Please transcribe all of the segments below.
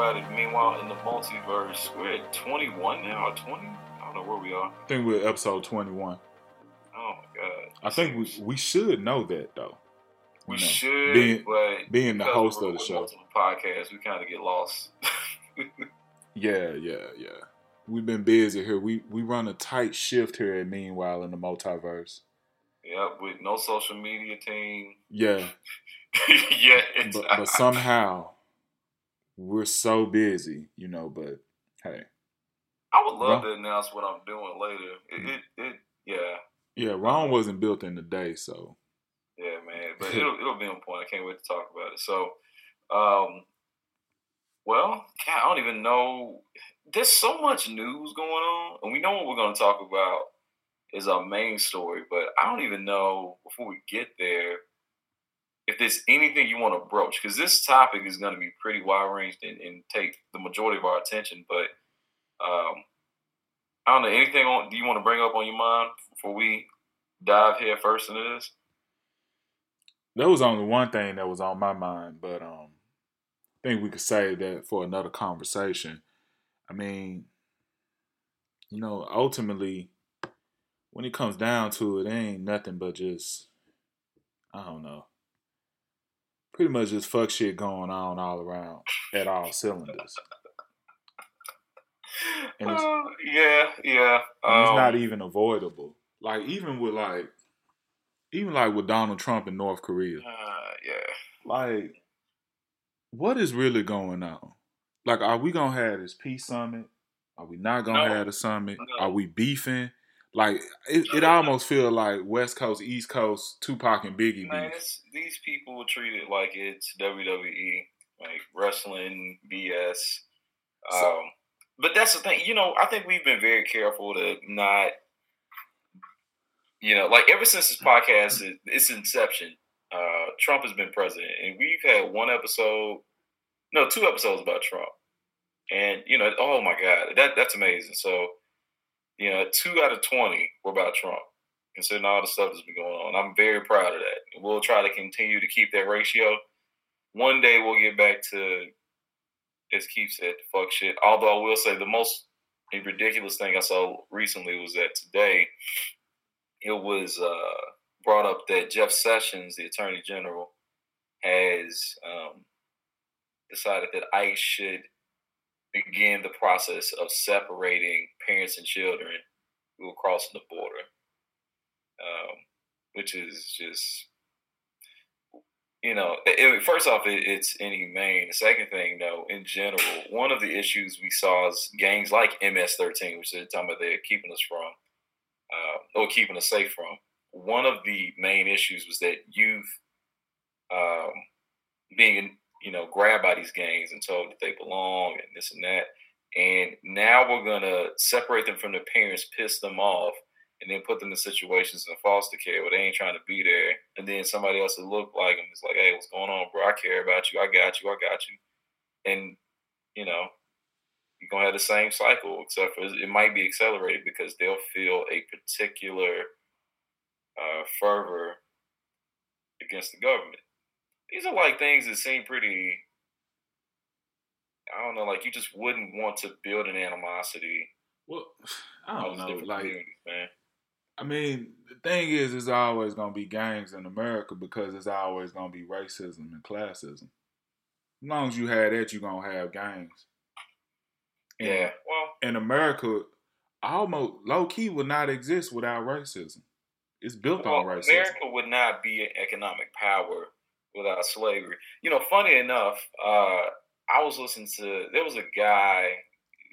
Meanwhile, in the multiverse, we're at 21 now, or 20? I don't know where we are. I think we're episode 21. Oh my god. I think we we should know that though. We You know, should, being- but being the host of the show. podcast, we kind of get lost. Yeah, yeah, yeah. We've been busy here. We we run a tight shift here at Meanwhile in the multiverse. yep, with no social media team. Yeah, yeah, but but somehow we're so busy, you know. But hey, I would love Well- to announce what I'm doing later. It, it, it yeah, yeah, Rome wasn't built in a day, so yeah, man. But it'll it'll be on point. I can't wait to talk about it. So, um, well, I don't even know. There's so much news going on, and we know what we're going to talk about is our main story. But I don't even know before we get there if there's anything you want to broach because this topic is going to be pretty wide ranged and, and take the majority of our attention. But um, I don't know anything on. Do you want to bring up on your mind before we dive head first into this? that was only one thing that was on my mind. But um, I think we could save that for another conversation. I mean, you know, ultimately, when it comes down to it, it ain't nothing but just I don't know. Pretty much just fuck shit going on all around at all cylinders. And it's- Uh, yeah, yeah. And it's Um, not even avoidable. Like even with like even like with Donald Trump in North Korea. uh, yeah. Like what is really going on? Like are we gonna have this peace summit? Are we not gonna No. have a summit? No. Are we beefing? Like it, it almost feel like West Coast, East Coast, Tupac and Biggie Man, these people treat it like it's WWE, like wrestling BS. So- Um, but that's the thing, you know. I think we've been very careful to not, you know, like ever since this podcast, is- its inception, uh, Trump has been president, and we've had one episode, no, two episodes about Trump, and you know, oh my God, that that's amazing. So, you know, two out of twenty were about Trump considering all the stuff that's been going on. I'm very proud of that. We'll try to continue to keep that ratio. One day we'll get back to, as Keith said, fuck shit. Although I will say the most ridiculous thing I saw recently was that today it was uh, brought up that Jeff Sessions, the Attorney General, has um, decided that ICE should begin the process of separating parents and children who are crossing the border um, which is just you know it, first off it, it's inhumane. The second thing though in general one of the issues we saw is gangs like ms-13 which they're talking about they're keeping us from uh, or keeping us safe from. One of the main issues was that youth um, being you know grabbed by these gangs and told that they belong and this and that and now we're gonna separate them from their parents piss them off and then put them in situations in foster care where they ain't trying to be there. And then somebody else that look like them is like, hey, what's going on, bro? I care about you. I got you. I got you. And, you know, you're going to have the same cycle, except for it might be accelerated because they'll feel a particular uh, fervor against the government. These are like things that seem pretty, I don't know, like you just wouldn't want to build an animosity. Well, I don't know. Like man. I mean, the thing is, it's always gonna be gangs in America because it's always gonna be racism and classism. As long as you have that, you're gonna have gangs. And Yeah. Well, in America, almost low key would not exist without racism. It's built well on racism. America would not be an economic power without slavery. You know, funny enough, uh, I was listening to there was a guy,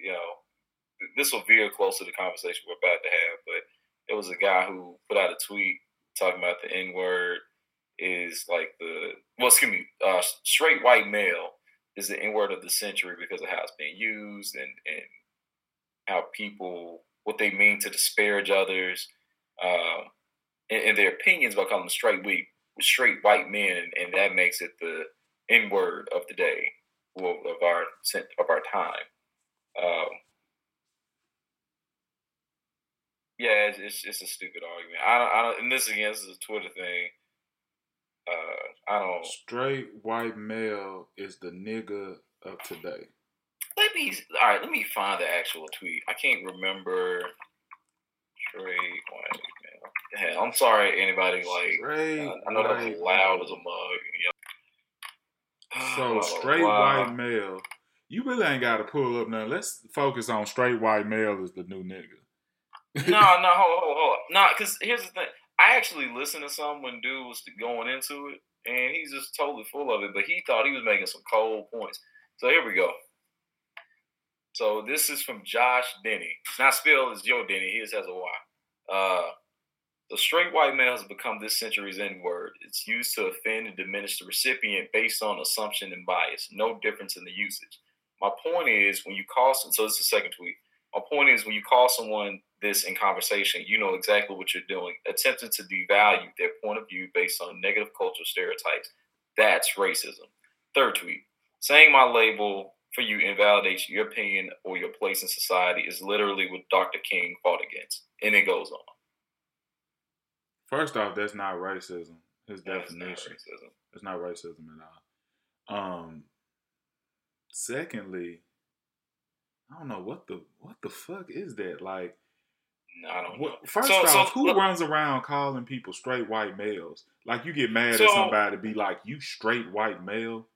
you know, this will veer close to the conversation we're about to have, but there was a guy who put out a tweet talking about the N word is like the well, excuse me, uh, straight white male is the N word of the century because of how it's being used and and how people what they mean to disparage others. Um, and their opinions about calling them straight weak, straight white men, and that makes it the N word of the day, well, of our of our time. Um, yeah, it's, it's it's a stupid argument. I don't, I don't, and this again, this is a Twitter thing. Uh, I don't. Straight white male is the nigga of today. Let me all right. Let me find the actual tweet. I can't remember. Straight white. Yeah, I'm sorry, anybody. Like Straight I know that was loud as a mug. You So know. straight Wow. white male. You really ain't got to pull up now. Let's focus on straight white male as the new nigga. no, no, hold, hold, hold. No, because here's the thing. I actually listened to some when dude was going into it, and he's just totally full of it. But he thought he was making some cold points. So here we go. So this is from Josh Denny. It's not spelled as Joe Denny. His has a Y. Uh, the straight white male has become this century's N word. It's used to offend and diminish the recipient based on assumption and bias. No difference in the usage. My point is when you call some, so this is the second tweet. My point is when you call someone this in conversation, you know exactly what you're doing, attempting to devalue their point of view based on negative cultural stereotypes. That's racism. Third tweet. Saying my label for you invalidates your opinion or your place in society is literally what Dr. King fought against. And it goes on. First off, that's not racism. His That's not definition. racism. It's not racism at all. Um. Secondly, I don't know what the what the fuck is that like. No, I don't know. First So- off, so, who look- runs around calling people straight white males? Like you get mad So- at somebody, to be like, "You straight white male."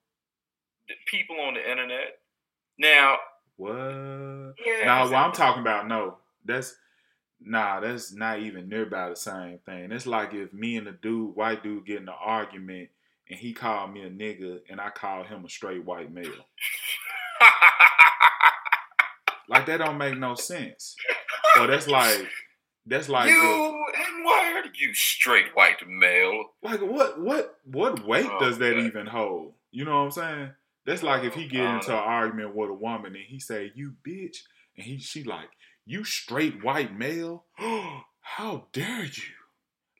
The People on the internet. Now, What? yeah, Nah, what I'm talking about, no, that's nah, that's not even nearby the same thing. It's like if me and the dude, white dude, get in an argument and he called me a nigga and I call him a straight white male. Like that don't make no sense. Or that's like that's like you and word, you straight white male. like what what what weight Oh, does that okay. even hold? You know what I'm saying? That's like if oh, he get into an argument with a woman and he say you bitch and he she like you straight white male. How dare you?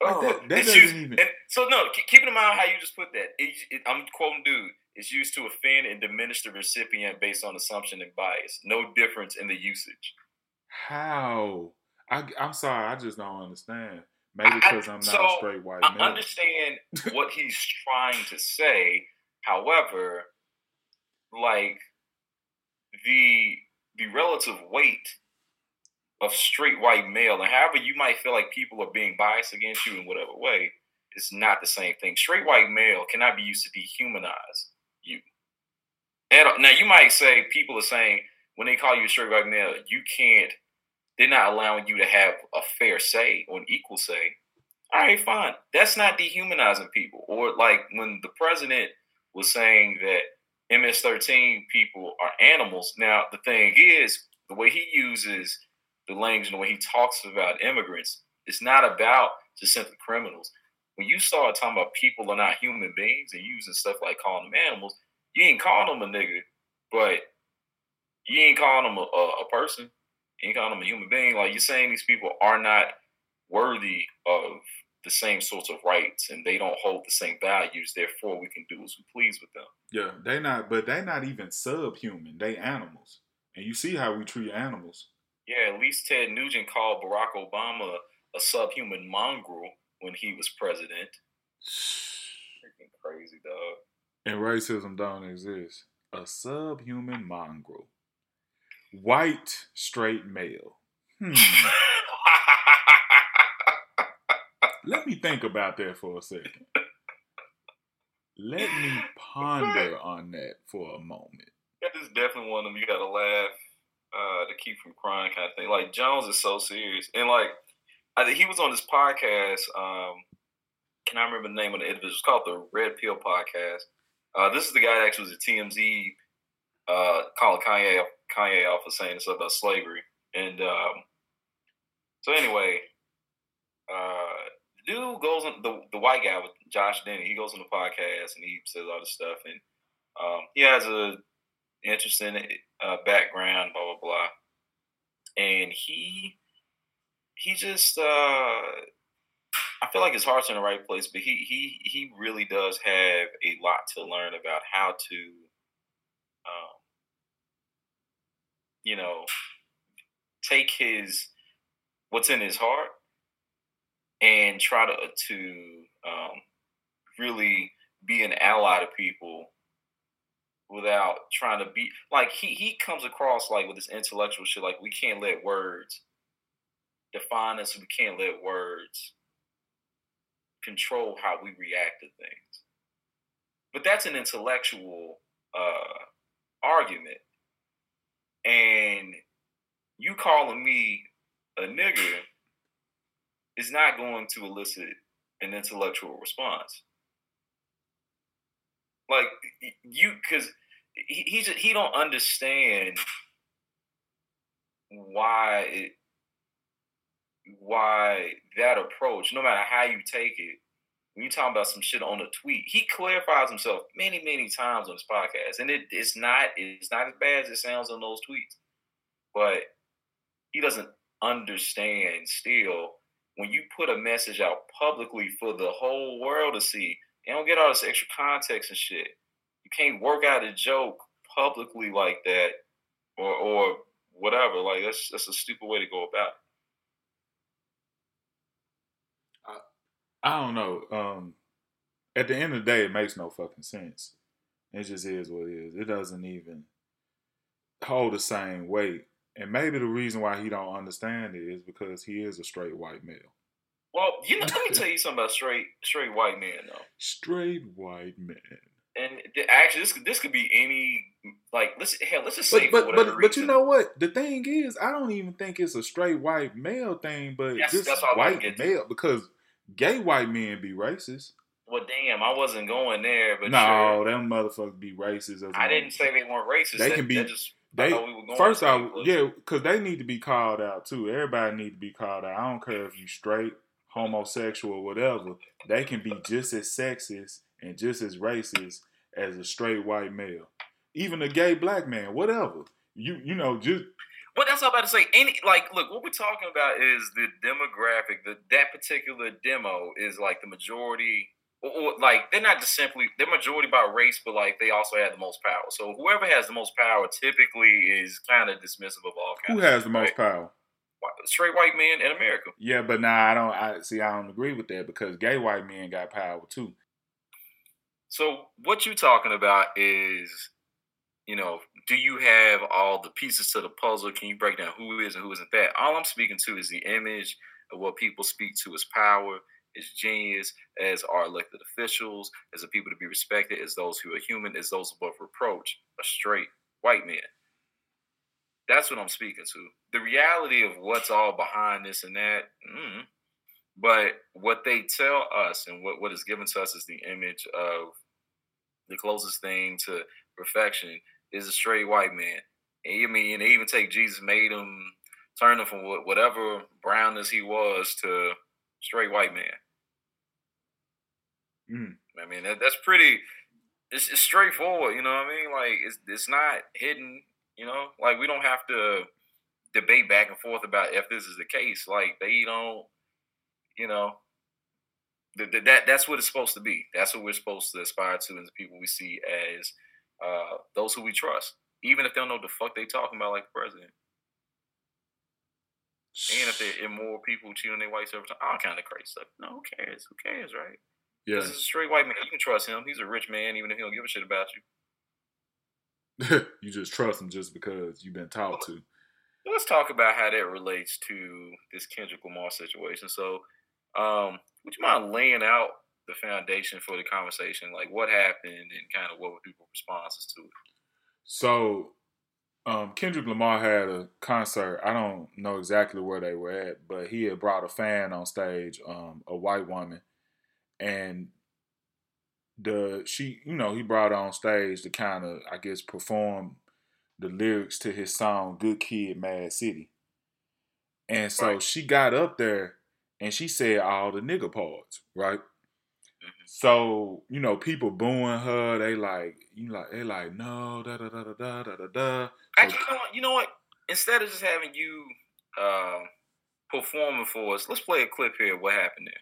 Like Oh, that- that doesn't used- even- and so no, keep, keep in mind how you just put that. It, it, I'm quoting dude. It's used to offend and diminish the recipient based on assumption and bias. No difference in the usage. How? I I'm sorry, I just don't understand. Maybe because I'm not so, a straight white I understand what he's trying to say. However, like the the relative weight of straight white male, and however you might feel like people are being biased against you in whatever way, it's not the same thing. Straight white male cannot be used to dehumanize you. Now you might say people are saying when they call you a straight white male, you can't. They're not allowing you to have a fair say or an equal say. All right, fine. That's not dehumanizing people. Or like when the president was saying that MS-13 people are animals. Now the thing is, the way he uses the language and the way he talks about immigrants, it's not about just simply criminals. When you start talking about people are not human beings and using stuff like calling them animals, you ain't calling them a nigga, but you ain't calling them a, a, a person. You ain't calling them a human being. Like you're saying these people are not worthy of the same sorts of rights and they don't hold the same values. Therefore, we can do as we please with them. Yeah, they not, but they not even subhuman. They animals, and you see how we treat animals. Yeah, at least Ted Nugent called Barack Obama a subhuman mongrel when he was president. Freaking crazy, dog. And racism don't exist. A subhuman mongrel, white straight male. Hmm. Let me think about that for a second. Let me ponder on that for a moment. That is definitely one of them you gotta laugh uh, to keep from crying kind of thing. Like Jones is so serious, and like I he was on this podcast. Um, can I remember the name of the individual? It's called the Red Pill Podcast. Uh, this is the guy that actually was at TMZ, uh, calling Kanye Kanye out for saying stuff about slavery, and um, so anyway, uh, dude goes on the the white guy with Josh Denny. He goes on the podcast and he says all this stuff, and um, he has a interesting uh, background, blah blah blah, and he he just uh, I feel like his heart's in the right place, but he he he really does have a lot to learn about how to, um, you know, take his what's in his heart and try to to um, really be an ally to people without trying to be like he he comes across like with this intellectual shit like we can't let words define us we can't let words control how we react to things. But that's an intellectual uh argument. And you calling me a nigger is not going to elicit an intellectual response. Like you because he he, he don't understand why it, why that approach, no matter how you take it, when you talking about some shit on a tweet, he clarifies himself many, many times on his podcast, and it, it's not it's not as bad as it sounds on those tweets, but he doesn't understand still when you put a message out publicly for the whole world to see. You don't get all this extra context and shit can't work out a joke publicly like that or or whatever. Like that's that's a stupid way to go about it. I, I don't know. Um, at the end of the day, it makes no fucking sense. It just is what it is. It doesn't even hold the same weight. And maybe the reason why he don't understand it is because he is a straight white male. Well, you know, let me tell you something about straight straight white men though. Straight white men and actually this this could be any like let's hell let's just say but but but, but, you know what the thing is I don't even think it's a straight white male thing but yes, just white male because gay white men be racist. Well, damn, I wasn't going there, but no, sure. them motherfuckers be racist. I didn't say they weren't racist. They that, can be. Just, they we first off, yeah, because they need to be called out too. Everybody need to be called out. I don't care if you straight, homosexual, whatever. They can be just as sexist and just as racist as a straight white male, even a gay black man, whatever. You you know just. But that's all I'm about to say. Any like, look, what we're talking about is the demographic. The that particular demo is like the majority, or, or like they're not just simply they're majority by race, but like they also have the most power. So whoever has the most power typically is kind of dismissive of all kinds. Who has the right? most power? straight white men in America. Yeah, but now nah, I don't. I see. I don't agree with that because gay white men got power too. So what you're talking about is, you know, do you have all the pieces to the puzzle? Can you break down who is and who isn't that? All I'm speaking to is the image of what people speak to as power, as genius, as our elected officials, as the people to be respected, as those who are human, as those above reproach, a straight white man. That's what I'm speaking to. The reality of what's all behind this and that, mm, but what they tell us and what, what is given to us is the image of the closest thing to perfection is a straight white man. And I mean, and they even take Jesus, made him turn him from whatever brownness he was to straight white man. Mm. I mean, that, that's pretty. It's, it's, straightforward, you know what I mean? Like it's it's not hidden, you know. Like we don't have to debate back and forth about if this is the case. Like they don't, you know, that, that that's what it's supposed to be. That's what we're supposed to aspire to, and the people we see as uh, those who we trust, even if they don't know the fuck they talking about, like the president. And if they're immoral people cheating on their wives every time, all kind of crazy stuff. No, who cares? Who cares, right? Yeah. This is a straight white man. You can trust him. He's a rich man, even if he don't give a shit about you. you just trust him just because you've been taught to. Let's talk about how that relates to this Kendrick Lamar situation. So, um, would you mind laying out the foundation for the conversation? Like what happened and kind of what were people's responses to it? So, um, Kendrick Lamar had a concert. I don't know exactly where they were at, but he had brought a fan on stage, um, a white woman, and the she, you know, he brought her on stage to kind of, I guess, perform the lyrics to his song "Good Kid, Mad City." And so right. she got up there and she said all the nigga parts, right? Mm-hmm. So you know, people booing her. They like you like they like no da da da da da da da da. Actually, you know what? You know what? Instead of just having you uh, performing for us, let's play a clip here. Of what happened there?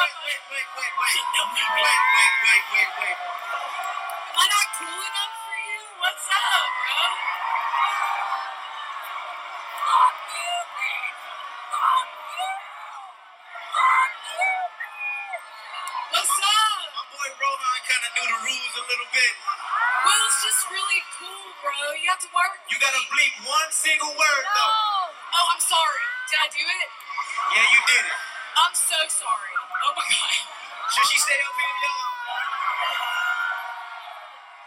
Wait, wait, wait, wait, wait. wait, wait, wait, wait. Am I not cool enough for you? What's up, bro? Fuck you. Fuck you. Fuck you. What's up? My boy kind of knew the rules a little bit. Will's just really cool, bro. You have to work. You gotta bleep one single word No. though. Oh, I'm sorry. Did I do it? Yeah, you did it. I'm so sorry. Oh my god. Should she stay up here, y'all?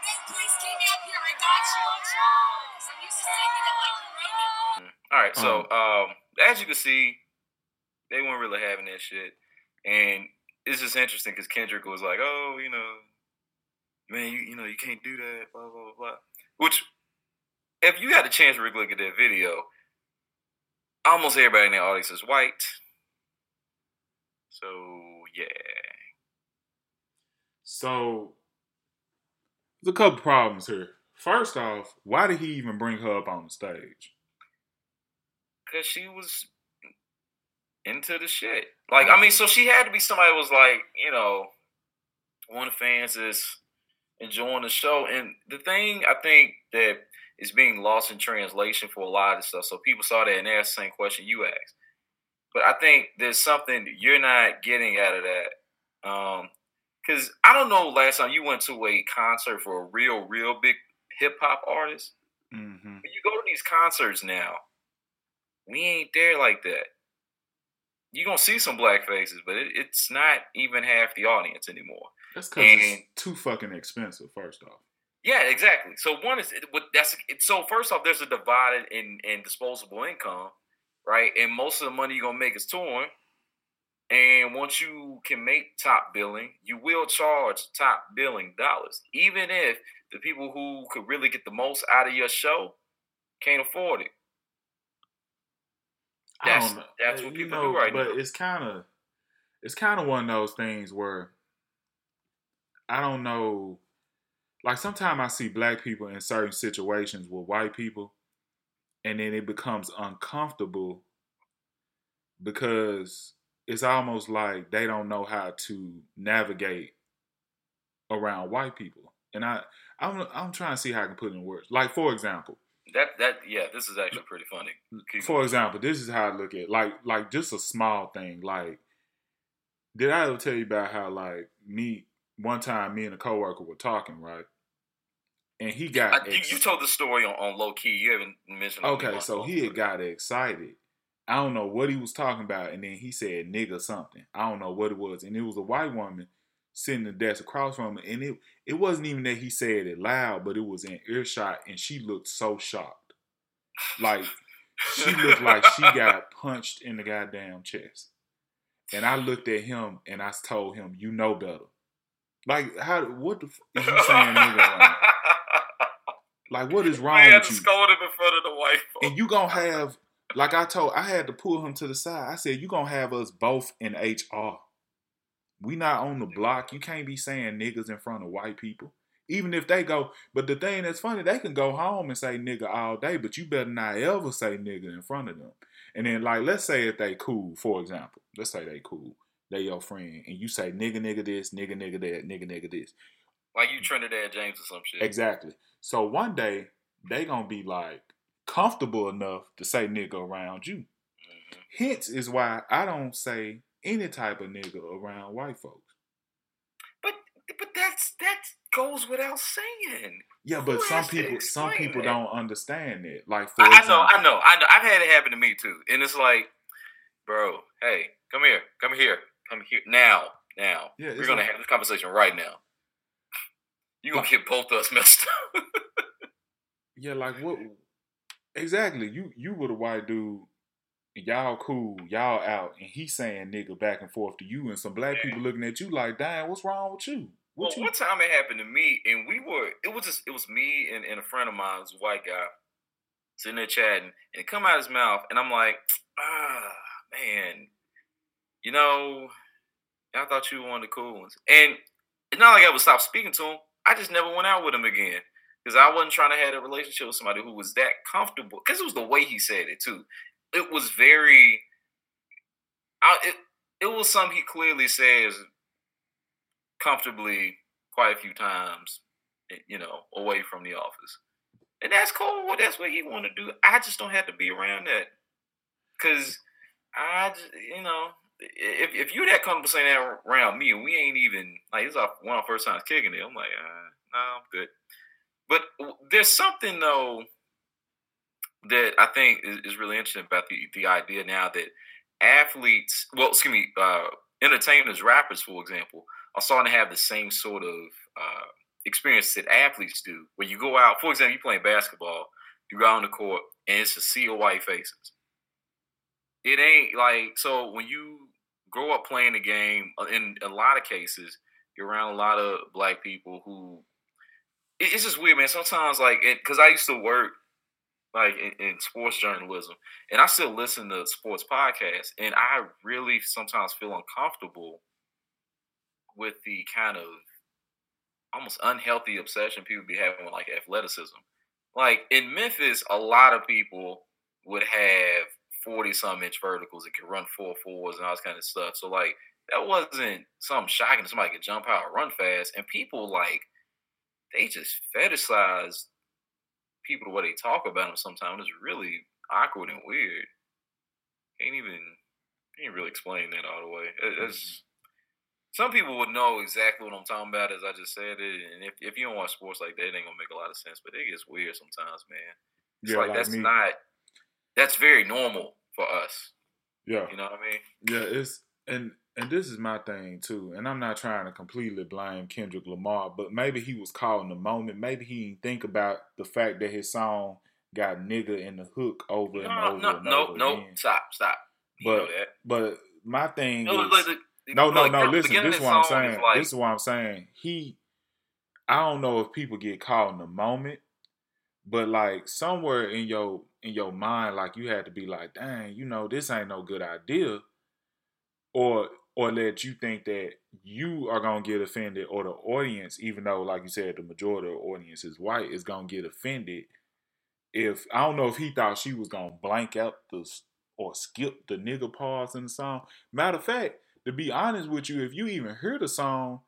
No, please keep me up here. I got you on Charles. I'm used to singing it like Ronan. All right, so um, as you can see, they weren't really having that shit, and it's just interesting because Kendrick was like, "Oh, you know, man, you you know, you can't do that." Blah blah blah. blah. Which, if you had a chance to really look at that video, almost everybody in the audience is white. So yeah, So there's a couple problems here. First off, why did he even bring her up on the stage? because she was into the shit. Like, I mean, so she had to be somebody who was like, you know, one of the fans is enjoying the show. And the thing I think that is being lost in translation for a lot of stuff. So people saw that and asked the same question you asked. But I think there's something you're not getting out of that. Um, because I don't know last time you went to a concert for a real, real big hip hop artist. Mm-hmm. You go to these concerts now, we ain't there like that. You're gonna see some black faces, but it, it's not even half the audience anymore. That's because it's too fucking expensive. First off, Yeah, exactly. So one is it- that's so first off, there's a divided in in disposable income, right? And most of the money you're gonna make is touring. And once you can make top billing, you will charge top billing dollars, even if the people who could really get the most out of your show can't afford it. I That's- don't know. that's what you people know, do right but now. it's kind of it's kind of one of those things where I don't know. Like sometimes I see black people in certain situations with white people, and then it becomes uncomfortable because it's almost like they don't know how to navigate around white people. And I, I'm, I'm trying to see how I can put it in words. Like for example, That that yeah, this is actually pretty funny. Keep for example, this is how I look at it. like like just a small thing. Like, did I ever tell you about how like me one time me and a coworker were talking right, and he got I, you, ex- you told the story on, on low key. You haven't mentioned. okay, so he had got excited. I don't know what he was talking about, and then he said nigga something. I don't know what it was, and it was a white woman sitting at the desk across from him, and it it wasn't even that he said it loud, but it was in earshot, and she looked so shocked, like she looked like she got punched in the goddamn chest. And I looked at him and I told him, "You know better." Like how? What the f- is you saying, nigga? Like what is wrong Man, with you? scold him in front of the white folks. And you gonna have, like I told, I had to pull him to the side. I said, "You gonna have us both in HR. We not on the block. You can't be saying niggas in front of white people." Even if they go, but the thing that's funny, they can go home and say nigga all day, but you better not ever say nigga in front of them. And then, like, let's say if they cool, for example, let's say they cool, they your friend, and you say nigga, nigga this, nigga, nigga that, nigga, nigga this. Like you Trinidad James or some shit. Exactly. So one day they gonna be like comfortable enough to say nigga around you. Mhm. Hence is why I don't say any type of nigga around white folks. But but that's that goes without saying. Yeah, Who but some people some people that? don't understand it. Like for I, I know, I know, I know. I've had it happen to me too, and it's like, bro, hey, come here, come here, come here now, now. Yeah, We're gonna like- have this conversation right now. You gonna get both of us messed up. Yeah, like what? Exactly. You you were the white dude. Y'all cool, y'all out, and he saying nigga back and forth to you, and some black Yeah. people looking at you like, damn, what's wrong with you? Well, What you? one time it happened to me, and we were, it was just, it was me and, and a friend of mine, who's a white guy, sitting there chatting, and it come out his mouth, and I'm like, ah, man, you know, I thought you were one of the cool ones. And it's not like I would stop speaking to him. I just never went out with him again because I wasn't trying to have a relationship with somebody who was that comfortable. Because it was the way he said it too. It was very, I, it, it was something he clearly says comfortably quite a few times, you know, away from the office. and that's cool. That's what he want to do. I just don't have to be around that, cause I, just, you know, if if you that comfortable saying that around me, and we ain't even like it's our one of our first times kicking it, I'm like, uh, no, I'm good. But there's something though that I think is, is really interesting about the the idea now that athletes, well, excuse me, uh, entertainers, rappers, for example, are starting to have the same sort of uh, experience that athletes do. Where you go out, for example, you playing basketball, you go out on the court, and it's a sea of white faces. It ain't like so when you grow up playing the game. uh, In a lot of cases, you're around a lot of black people who. it- It's just weird, man. Sometimes, like, because I used to work like in, in sports journalism, and I still listen to sports podcasts, and I really sometimes feel uncomfortable with the kind of almost unhealthy obsession people be having with like athleticism. Like in Memphis, a lot of people would have 40 some inch verticals and could run four fours and all this kind of stuff. So like that wasn't something shocking. Somebody could jump out or run fast. And people like they just fetishize people the way they talk about them sometimes. It's really awkward and weird. Can't even can't really explain that all the way. It- It's mm-hmm. some people would know exactly what I'm talking about as I just said it. And if, if you don't watch sports like that, it ain't gonna make a lot of sense. But it gets weird sometimes, man. It's Yeah, like, like that's me. not that's very normal for us. Yeah. You know what I mean? Yeah, it's and and this is my thing too. And I'm not trying to completely blame Kendrick Lamar, but maybe he was caught in the moment. Maybe he didn't think about the fact that his song got nigga in the hook over and over no, and no, over no. again. Stop, stop. You But but my thing No, is like, the- no, no, like, no. Listen, this is what I'm is saying. like- this is what I'm saying. He, I don't know if people get caught in the moment, but like somewhere in your in your mind, like you had to be like, dang, you know, this ain't no good idea, or or let you think that you are gonna get offended, or the audience, even though, like you said, the majority of the audience is white, is gonna get offended. If I don't know if he thought she was gonna blank out the or skip the nigga pause in the song. Matter of fact, to be honest with you, if you even hear the song,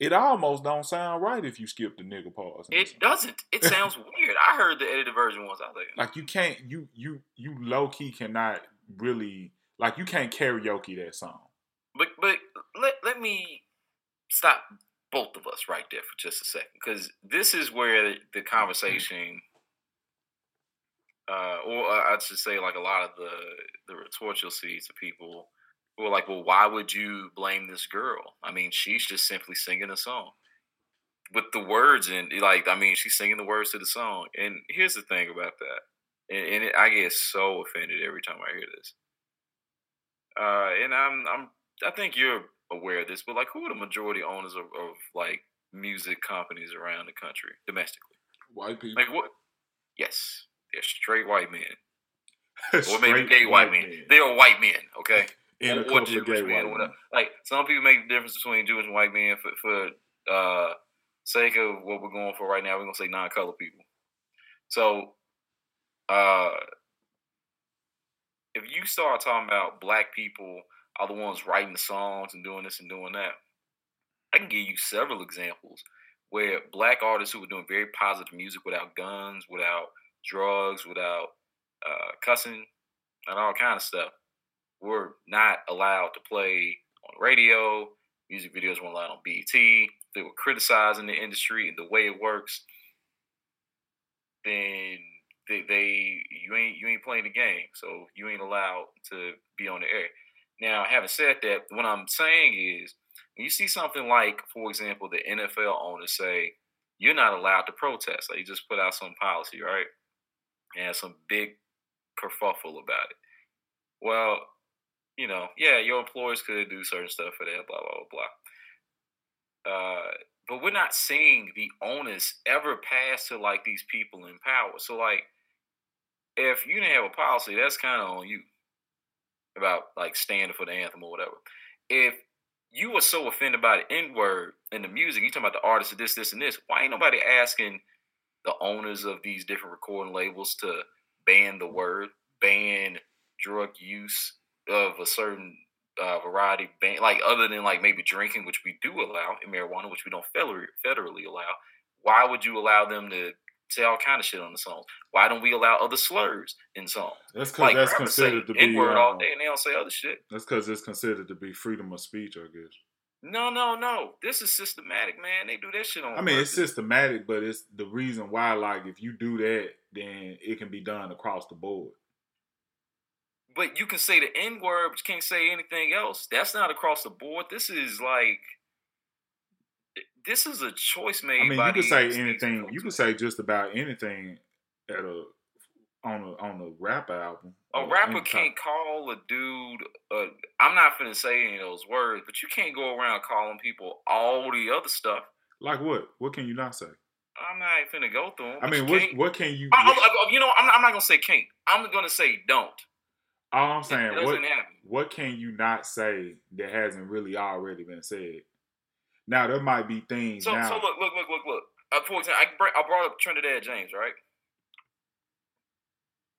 it almost don't sound right if you skip the nigga pause. It doesn't. It sounds weird. I heard the edited version once. I was like, Like you can't you you you low key cannot really like you can't karaoke that song. But but let let me stop both of us right there for just a second because this is where the conversation, uh, or uh, I should say, like a lot of the the retorts you'll see to people like, "Well, why would you blame this girl? I mean, she's just simply singing a song." With the words and like, I mean, she's singing the words to the song. And here's the thing about that, and, and it, I get so offended every time I hear this. Uh, and I'm I'm I think you're aware of this, but like, who are the majority owners of, of like music companies around the country domestically? White people. Like, what? Yes, they're straight white men, or maybe gay white men. They are white men, okay, and a or, or couple of gay men, white or whatever. men. Like, some people make the difference between Jewish and white men for for uh sake of what we're going for right now. We're gonna say non-color people. So, uh, if you start talking about black people are the ones writing the songs and doing this and doing that, I can give you several examples where black artists who were doing very positive music without guns, without drugs, without uh, cussing, and all kind of stuff, were not allowed to play on radio. Music videos weren't allowed on BET. They were criticizing the industry and the way it works. Then they, they you ain't you ain't playing the game, so you ain't allowed to be on the air. Now, having said that, what I'm saying is when you see something like, for example, the NFL owners say you're not allowed to protest, like you just put out some policy, right? And some big kerfuffle about it. Well, you know, yeah, your employers could do certain stuff for that, blah blah blah. blah. Uh, but we're not seeing the onus ever pass to like these people in power. So, like, if you didn't have a policy, that's kind of on you about like standing for the anthem or whatever. If you were so offended by the N word in the music, you talking about the artists of this, this, and this. Why ain't nobody asking the owners of these different recording labels to ban the word, ban drug use of a certain uh, variety, ban like other than like maybe drinking, which we do allow, and marijuana, which we don't federally, federally allow. Why would you allow them to say all kind of shit on the songs? Why don't we allow other slurs in songs? That's because Like that's considered to be. N-word all um, day and they don't say other shit. that's because it's considered to be freedom of speech, I guess. No, no, no. This is systematic, man. They do that shit on I mean, it's systematic, but it's the reason why. Like, if you do that, then it can be done across the board. But you can say the N word, but you can't say anything else. That's not across the board. This is like this is a choice made. I mean, by you can say anything. You can say just about anything at a on a on a rap album. A rapper can't call a dude. I'm not finna say any of those words, but you can't go around calling people all the other stuff. like what? What can you not say? I'm not finna go through them. I mean, what what can you? I- I- you know, I'm not, I'm not gonna say can't. I'm gonna say don't. All I'm saying, what what can you not say that hasn't really already been said? Now there might be things So, now. so look, look, look, look, look. Uh, for example, I, br- I brought up Trinidad James, right?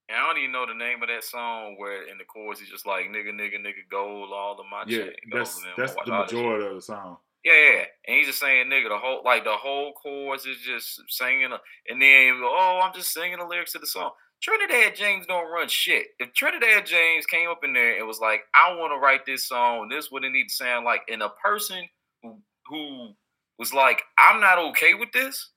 And I don't even know the name of that song where in the chorus he's just like nigga, nigga, nigga, gold, all of my yeah, chain, that's that's the all this shit. majority of the song. Yeah, yeah, yeah. And he's just saying nigga the whole like the whole chorus is just singing a, and then oh I'm just singing the lyrics to the song. Trinidad James don't run shit. If Trinidad James came up in there and was like, I want to write this song, this what it need to sound like, and a person who who was like, I'm not okay with this,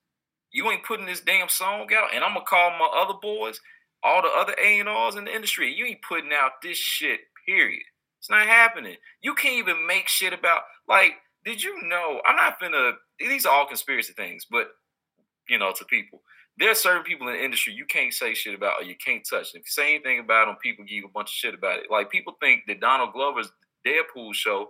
you ain't putting this damn song out, and I'm gonna call my other boys, all the other A&Rs in the industry, you ain't putting out this shit, period. It's not happening. You can't even make shit about like did you know? I'm not finna. These are all conspiracy things, but you know, to people, there are certain people in the industry you can't say shit about or you can't touch. If you say anything about them, people give you a bunch of shit about it. Like people think that Donald Glover's Deadpool show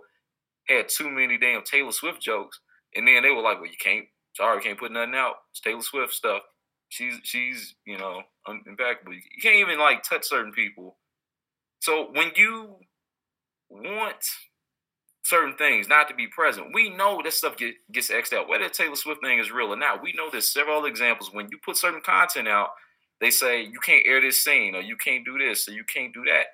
had too many damn Taylor Swift jokes, and then they were like, "Well, you can't. Sorry, can't put nothing out. It's Taylor Swift stuff. She's she's you know impeccable. You can't even like touch certain people. So when you want certain things not to be present. We know that stuff get, gets X'd out. Whether the Taylor Swift thing is real or not, we know there's several examples. When you put certain content out, they say you can't air this scene or you can't do this or you can't do that.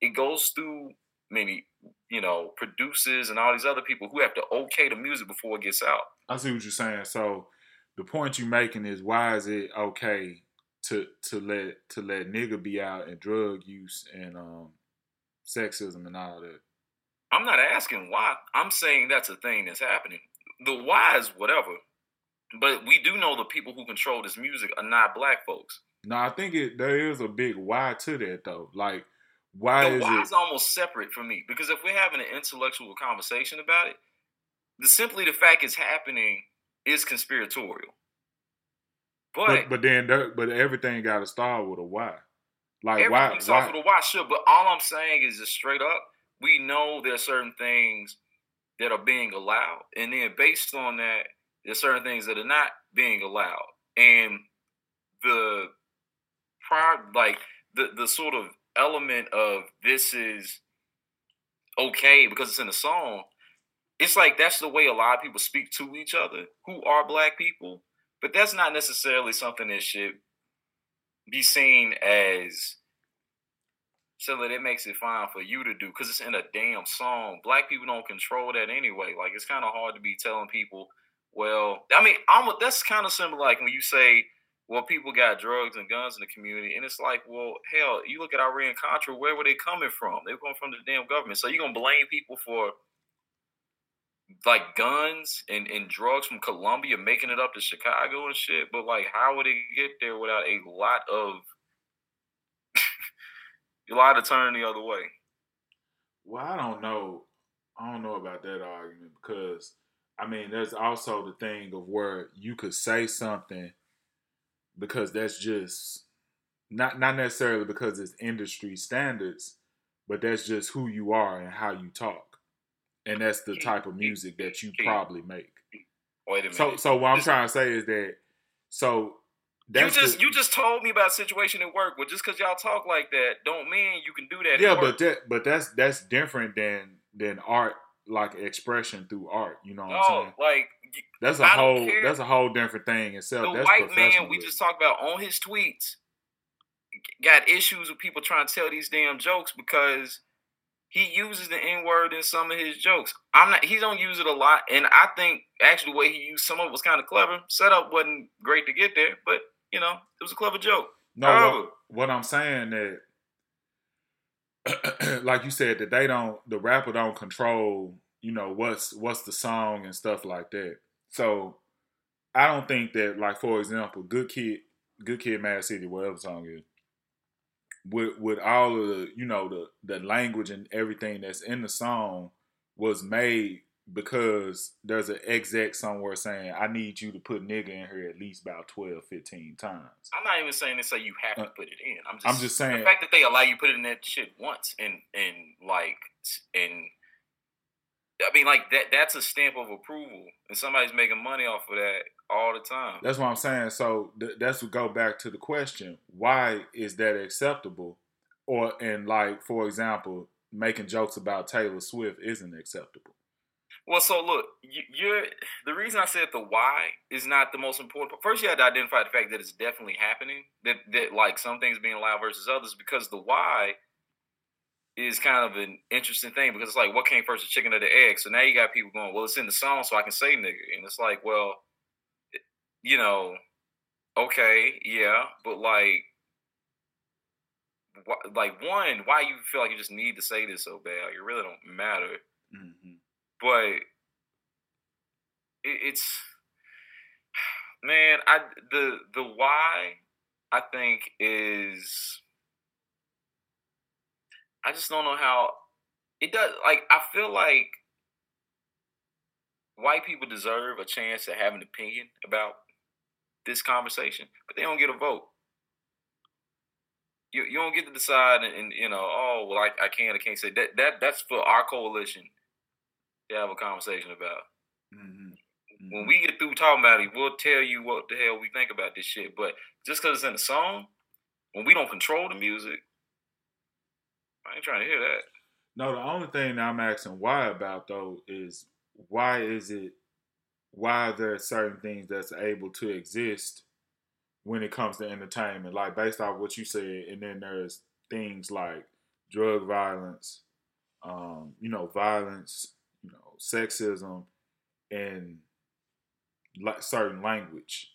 It goes through many, you know, producers and all these other people who have to okay the music before it gets out. I see what you're saying. So the point you're making is why is it okay to to let to let nigga be out and drug use and um sexism and all that. I'm not asking why. I'm saying that's a thing that's happening. The why is whatever. But we do know the people who control this music are not black folks. No, I think it there is a big why to that though. Like why is the is why it is almost separate from me because if we're having an intellectual conversation about it, the simply the fact it's happening is conspiratorial. But, but but then but everything got to start with a why. Like why starts why with a why sure. But all I'm saying is just straight up, we know there are certain things that are being allowed, and then based on that, there's certain things that are not being allowed, and the prior like the the sort of element of this is okay because it's in a song. It's like that's the way a lot of people speak to each other who are black people, but that's not necessarily something that should be seen as so that it makes it fine for you to do because it's in a damn song. Black people don't control that anyway. Like it's kind of hard to be telling people, well, I mean, I'm that's kind of similar like when you say, well, people got drugs and guns in the community, and it's like, well, hell, you look at Iran Contra, where were they coming from? They were coming from the damn government. So you're gonna blame people for like guns and, and drugs from Colombia making it up to Chicago and shit, but like how would it get there without a lot of a lot of turn the other way? Well, I don't know. I don't know about that argument because I mean, there's also the thing of where you could say something because that's just not not necessarily because it's industry standards, but that's just who you are and how you talk, and that's the type of music that you probably make. Wait a minute. So, so what I'm This- trying to say is that so you just the- you just told me about a situation at work. Well, just because y'all talk like that, don't mean you can do that. yeah, but that but that's that's different than than art like expression through art. You know what I'm oh, saying? like That's a I whole that's a whole different thing itself. the that's white man we just talked about on his tweets got issues with people trying to tell these damn jokes because he uses the N word in some of his jokes. I'm not he don't use it a lot, and I think actually the way he used some of it was kind of clever. Setup wasn't great to get there, but you know, it was a clever joke. No, However, what, what I'm saying that, like you said, that they don't, the rapper don't control, you know, what's what's the song and stuff like that. So I don't think that, like for example, Good Kid, Good Kid, Mad City, whatever song is, with with all of the, you know, the the language and everything that's in the song was made because there's an exec somewhere saying, I need you to put nigga in here at least about 12, 15 times. I'm not even saying to say you have to Uh, put it in. I'm just, I'm just saying- the fact that they allow you to put it in that shit once and and like and I mean like that that's a stamp of approval and somebody's making money off of that all the time. That's what I'm saying. So th- that's what go back to the question: Why is that acceptable? Or and like for example, making jokes about Taylor Swift isn't acceptable. Well, so look, you, you're the reason I said the why is not the most important. First, you had to identify the fact that it's definitely happening. That that like some things being allowed versus others, because the why is kind of an interesting thing because it's like what came first, the chicken or the egg? So now you got people going, well, it's in the song, so I can say nigga, and it's like, well, you know, okay, yeah, but like. Like one, why you feel like you just need to say this so bad? Like, it really don't matter Mm-hmm. But it, it's man i the the why i think is i just don't know how it does like i feel like white people deserve a chance to have an opinion about this conversation but they don't get a vote. You, you don't get to decide and, and you know oh well I, I can't I can't say that that that's for our coalition to have a conversation about Mm-hmm. when we get through talking about it, we'll tell you what the hell we think about this shit. But just because it's in the song, when we don't control the music, I ain't trying to hear that. No, the only thing I'm asking why about though is why is it why are there certain things that's able to exist when it comes to entertainment, like based off what you said, and then there's things like drug violence, um, you know, violence, sexism, and like certain language.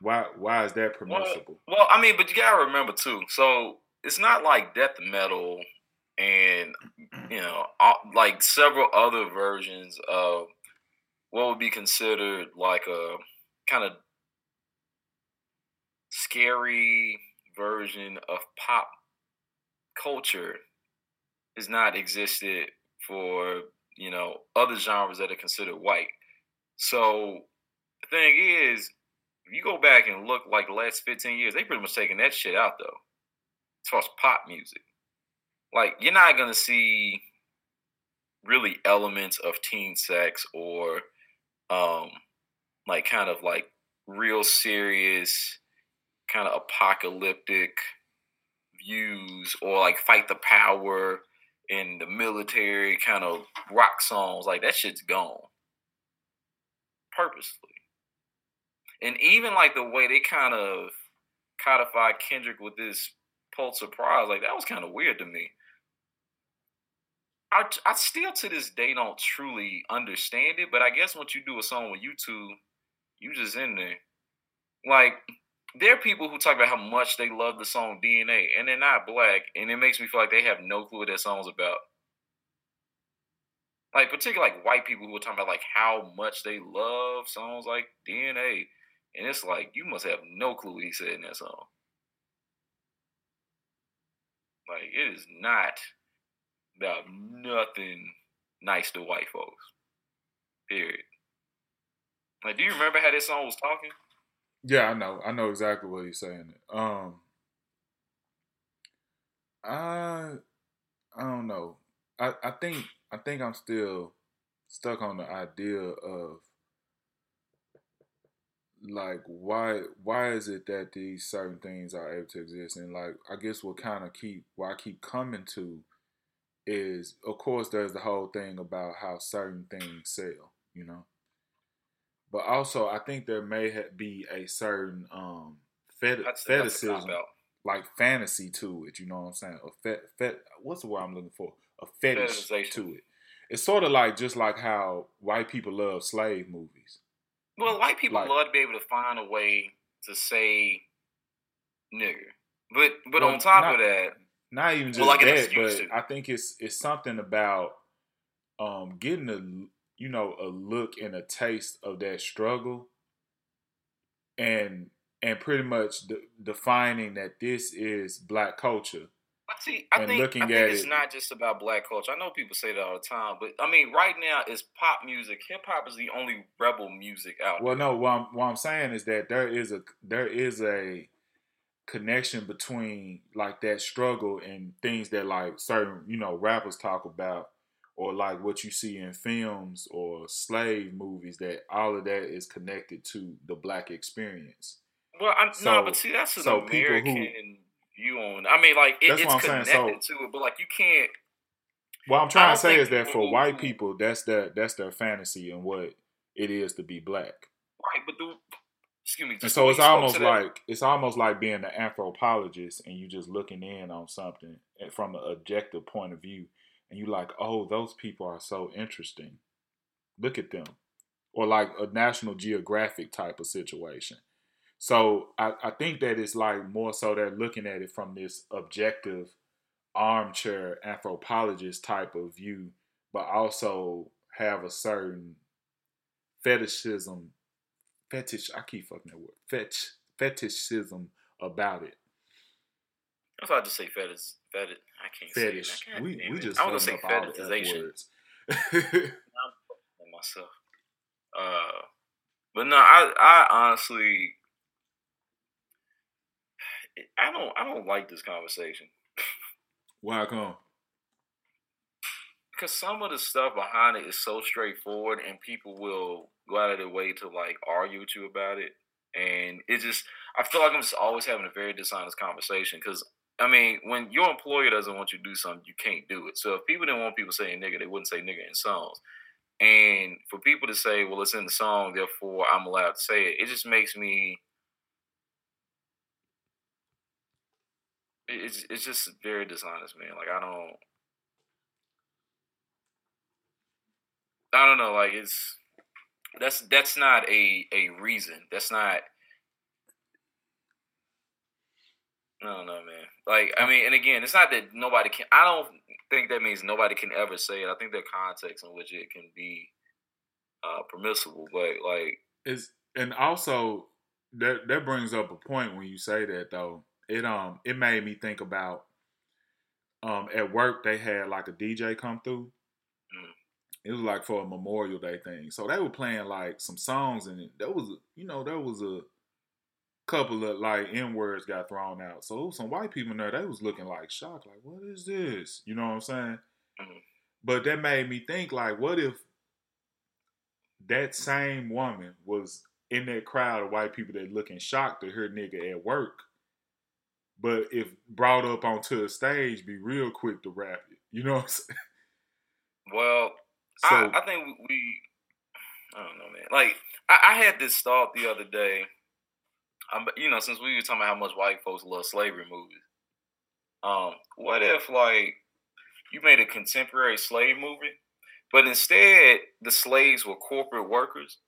Why why is that permissible? Well, I mean, but you gotta remember too. So it's not like death metal and you know, all- like several other versions of what would be considered like a kind of scary version of pop culture has not existed for you know other genres that are considered white. So the thing is, if you go back and look like the last 15 years, they pretty much taken that shit out though. As far as pop music. Like you're not gonna see really elements of teen sex or um like kind of like real serious kind of apocalyptic views or like fight the power in the military kind of rock songs like that shit's gone purposely and even like the way they kind of codified Kendrick with this Pulitzer Prize, like that was kind of weird to me. I, I still to this day don't truly understand it, but I guess once you do a song with U2, you just in there. Like there are people who talk about how much they love the song DNA, and they're not black, and it makes me feel like they have no clue what that song's about. Like particularly like white people who are talking about like how much they love songs like DNA, and it's like you must have no clue what he said in that song. Like it is not about nothing nice to white folks. Period. Like, do you remember how this song was talking? Yeah, I know. I know exactly what he's saying. Um, I I don't know. I I think I think I'm still stuck on the idea of like why why is it that these certain things are able to exist and like I guess what kind of keep what I keep coming to is of course there's the whole thing about how certain things sell, you know. But also, I think there may ha- be a certain um fet- That's, that's fetishism, out. like fantasy to it. You know what I'm saying? A fet, fet what's the word I'm looking for? A fetish to it. It's sort of like just like how white people love slave movies. Well, white people Like- love to be able to find a way to say nigger. But but Well, on top not- of that, not even just Well, like that, but to. I think it's it's something about um getting a you know a look and a taste of that struggle, and and pretty much de- defining that this is black culture. But see, I And think, looking I think at it's it- not just about black culture. I know people say that all the time, but I mean, right now it's pop music. Hip hop is the only rebel music out Well, there. no, what I'm, what I'm saying is that there is a there is a connection between like that struggle and things that like certain you know rappers talk about, or like what you see in films or slave movies. That all of that is connected to the black experience. Well, I'm, So- no, but see, that's an so people who- American view on. I mean, like it, it's connected to it, but like you can't. What I'm trying to say is that for white people, that's their that's their fantasy and what it is to be black. Right, but the excuse me. And so it's almost like it's almost like being an anthropologist and you just looking in on something eh, from an objective point of view, and you like, oh, those people are so interesting. Look at them, or like a National Geographic type of situation. So I, I think that it's like more so they're looking at it from this objective armchair anthropologist type of view, but also have a certain fetishism fetish. I keep fucking that word. Fetch fetishism about it. I thought to say fetish. Fetish. I can't Fetish. say it. We damn we it. just I was gonna say fetishization on myself. Uh, but no, I I honestly, I don't I don't like this conversation Why come? because some of the stuff behind it is so straightforward, and people will go out of their way to like argue with you about it, and it just I feel like I'm just always having a very dishonest conversation because. I mean, when your employer doesn't want you to do something, you can't do it. So if people didn't want people saying nigga, they wouldn't say nigga in songs. And for people to say, well, it's in the song, therefore I'm allowed to say it, it just makes me. It's, it's just very dishonest, man. Like I don't, I don't know. Like it's that's that's not a a reason. That's not. I don't know, man. Like I mean, and again, it's not that nobody can. I don't think that means nobody can ever say it. I think there are contexts in which it can be uh, permissible, but like Is and also that that brings up a point when you say that though. It um it made me think about um at work they had like a DJ come through. Mm. It was like for a Memorial Day thing. So they were playing like some songs and it there was you know, there was a couple of like N words got thrown out. So some white people in there, they was looking like shocked, like, what is this? You know what I'm saying? Mhm. But that made me think like, what if that same woman was in that crowd of white people that looking shocked to hear nigga at work, but if brought up onto a stage, be real quick to rap it. You know what I'm saying? Well, So I, I think we, we, I don't know, man. Like I, I had this thought the other day. Um, you know, since we were talking about how much white folks love slavery movies, um, what if like you made a contemporary slave movie, but instead the slaves were corporate workers,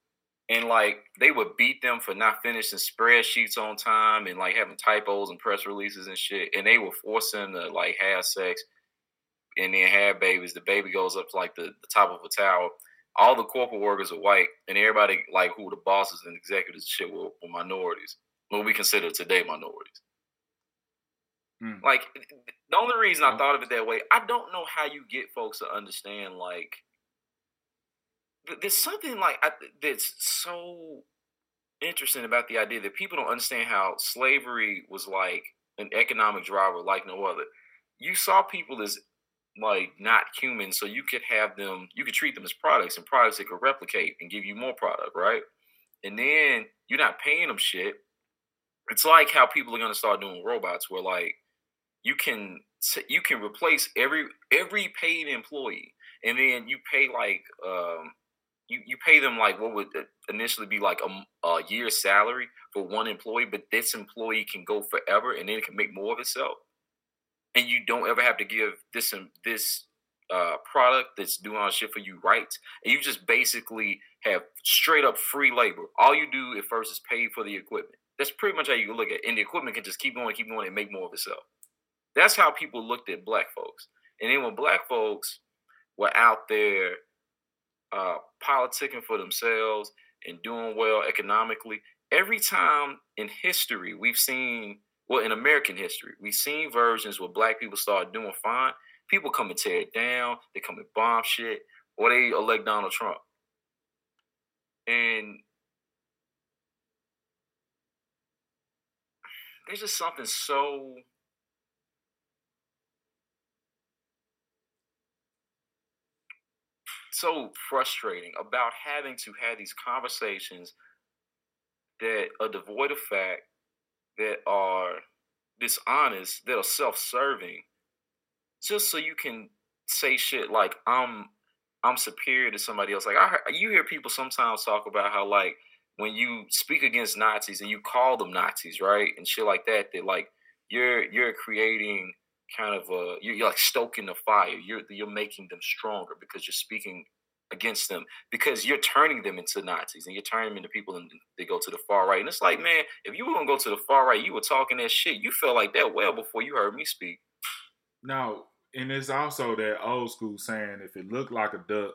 and like they would beat them for not finishing spreadsheets on time and like having typos and press releases and shit, and they were force them to like have sex and then have babies. The baby goes up to like the, the top of a tower. All the corporate workers are white, and everybody like who the bosses and executives and shit were, were minorities. What we consider today minorities. Mm. Like the only reason I thought of it that way, I don't know how you get folks to understand like there's something like I, that's so interesting about the idea that people don't understand how slavery was like an economic driver like no other. You saw people as like not human, so you could have them, you could treat them as products and products that could replicate and give you more product, right? And then you're not paying them shit. It's like how people are gonna start doing robots, where like you can you can replace every every paid employee, and then you pay like um you, you pay them like what would initially be like a, a year's salary for one employee, but this employee can go forever and then it can make more of itself. And you don't ever have to give this um, this uh, product that's doing all shit for you rights. And you just basically have straight up free labor. All you do at first is pay for the equipment. That's pretty much how you look at it. And the equipment can just keep going, keep going, and make more of itself. That's how people looked at black folks. And then when black folks were out there uh, politicking for themselves and doing well economically, every time in history we've seen, well, in American history, we've seen versions where black people start doing fine. People come and tear it down, they come and bomb shit, or they elect Donald Trump. And there's just something so so frustrating about having to have these conversations that are devoid of fact, that are dishonest, that are self-serving, just so you can say shit like I'm I'm superior to somebody else. Like I you hear people sometimes talk about how like when you speak against Nazis and you call them Nazis, right, and shit like that, that like you're you're creating kind of a you're, you're like stoking the fire. You're you're making them stronger because you're speaking against them because you're turning them into Nazis and you're turning them into people and they go to the far right. And it's like, man, if you were gonna go to the far right, you were talking that shit. You felt like that well before you heard me speak. Now, and it's also that old school saying if it looked like a duck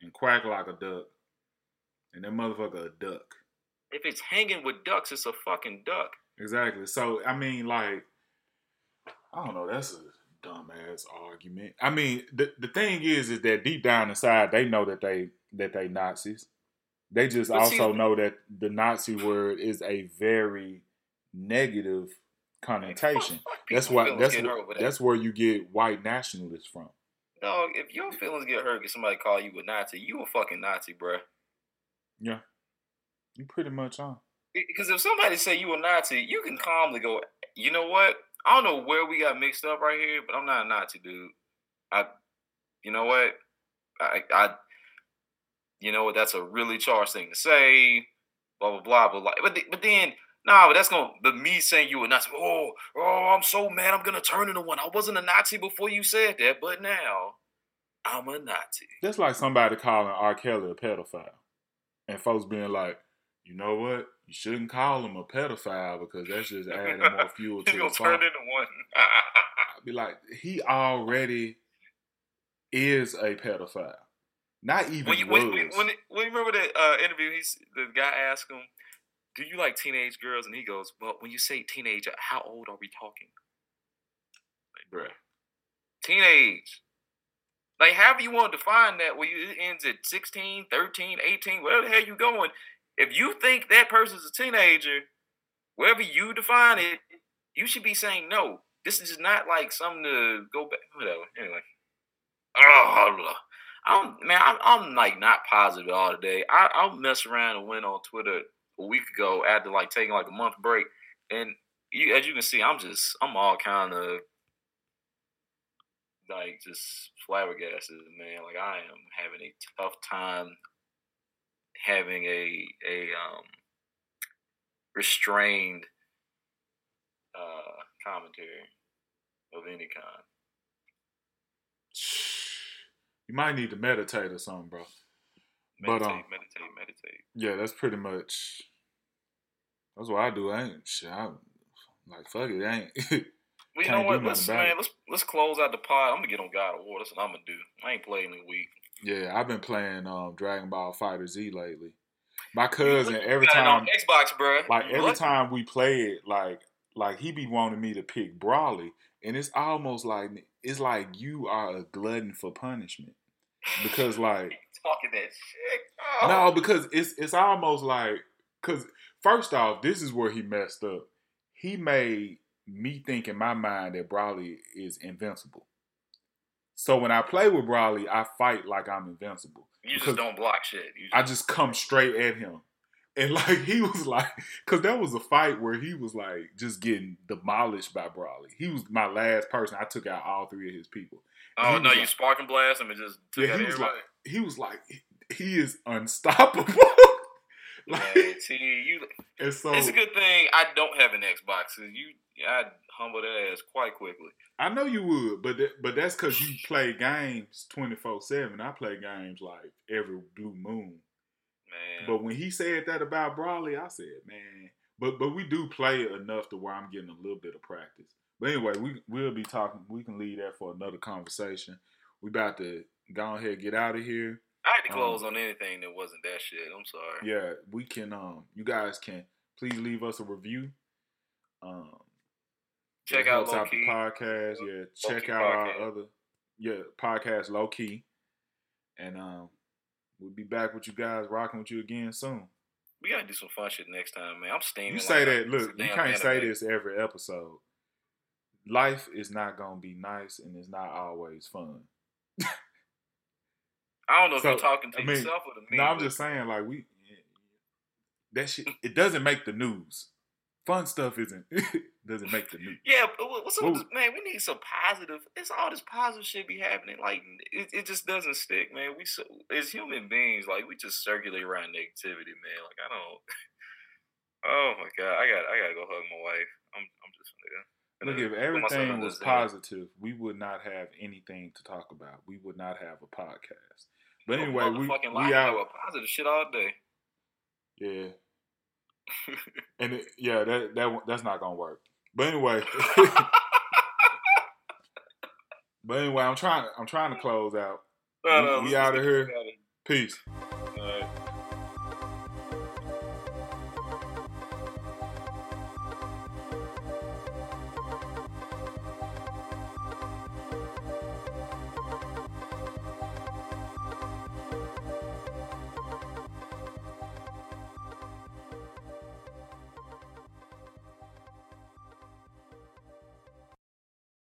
and quack like a duck, and that motherfucker a duck. If it's hanging with ducks, it's a fucking duck. Exactly. So I mean, like, I don't know. That's a dumbass argument. I mean, the the thing is, is that deep down inside, they know that they that they Nazis. They just But see- also know that the Nazi word is a very negative connotation. That's why. That's getting wh- hurt over that. that's where you get white nationalists from. Dog, if your feelings get hurt because somebody call you a Nazi, you a fucking Nazi, bruh. Yeah, you pretty much are. Because if somebody say you a Nazi, you can calmly go, you know what? I don't know where we got mixed up right here, but I'm not a Nazi, dude. I, you know what? I, I, you know what? That's a really charged thing to say. Blah blah blah. blah. like, but, but then, nah. But that's gonna. But me saying you a Nazi. Oh, oh, I'm so mad. I'm gonna turn into one. I wasn't a Nazi before you said that, but now I'm a Nazi. That's like somebody calling R. Kelly a pedophile, and folks being like, you know what? You shouldn't call him a pedophile because that's just adding more fuel to the fire. turn into one. I'd be like, he already is a pedophile. Not even when you when, when, when, when you remember that uh, interview, he's the guy asked him, "Do you like teenage girls?" And he goes, "Well, when you say teenage, how old are we talking?" Like, bruh, teenage. Like, however you want to define that, where it ends at 16, 13, 18, whatever the hell you going. If you think that person's a teenager, wherever you define it, you should be saying no. This is not like something to go back. Whatever. Anyway. Oh, I'm man, I'm, I'm like not positive all today. I I messed around and went on Twitter a week ago after like taking like a month break, and you as you can see, I'm just I'm all kind of like just flabbergasted, man. Like I am having a tough time having a a um restrained uh commentary of any kind. You might need to meditate or something, bro. But, um, meditate, meditate. Yeah, that's pretty much. That's what I do. I ain't shit. I like fuck it. I ain't. You know what? Let's man, let's let's close out the pod. I'm gonna get on God of War. That's what I'm gonna do. I ain't playing in a week. yeah, I've been playing um, Dragon Ball FighterZ lately. My cousin every time, Xbox, bro. like every lucky. time we play it, like like he be wanting me to pick Broly, and it's almost like it's like you are a glutton for punishment because like talking that shit. Oh. No, because it's it's almost like because first off, this is where he messed up. He made me think in my mind that Broly is invincible. So when I play with Broly, I fight like I'm invincible. you just don't block shit. You I just come straight at him. And like he was like, because that was a fight where he was like just getting demolished by Broly. He was my last person. I took out all three of his people. oh no, was you like- sparking blast him and just took Yeah, out he was like, he was like, he is unstoppable. like, Man, see, you. and so It's a good thing I don't have an Xbox. 'cause you, I'd humble that ass quite quickly. I know you would, but that, but that's because you play games twenty four seven. I play games like every blue moon. Man, But when he said that about Broly, I said, man, But but we do play enough to where I'm getting a little bit of practice. But anyway, we we'll be talking. We can leave that for another conversation. We about to go ahead and get out of here. I had to Um, close on anything that wasn't that shit. I'm sorry. Yeah, we can. Um, you guys can please leave us a review. Um, Check out helps Low out Key. the podcast. Yeah, check out our other yeah podcast, low key, and um, we'll be back with you guys, rocking with you again soon. We gotta do some fun shit next time, man. I'm steaming. You say that. Look, you can't say this every episode. Life is not gonna be nice, and it's not always fun. I don't know if So, you're talking to I mean, yourself or to me. No, I'm just saying, like we that shit. It doesn't make the news. Fun stuff isn't doesn't make the news. Yeah, but what's up this, man? We need some positive. It's all this positive shit be happening. Like it, it just doesn't stick, man. We so as human beings, like we just circulate around negativity, man. Like I don't. Oh my god, I got I gotta go hug my wife. I'm I'm just gonna. Look, if everything was positive, we would not have anything to talk about. We would not have a podcast. But anyway, we we out. positive shit all day. Yeah, and it, yeah, that that that's not gonna work. But anyway, but anyway, I'm trying I'm trying to close out. No, We- no, we let's outta here. the fuck outta Peace.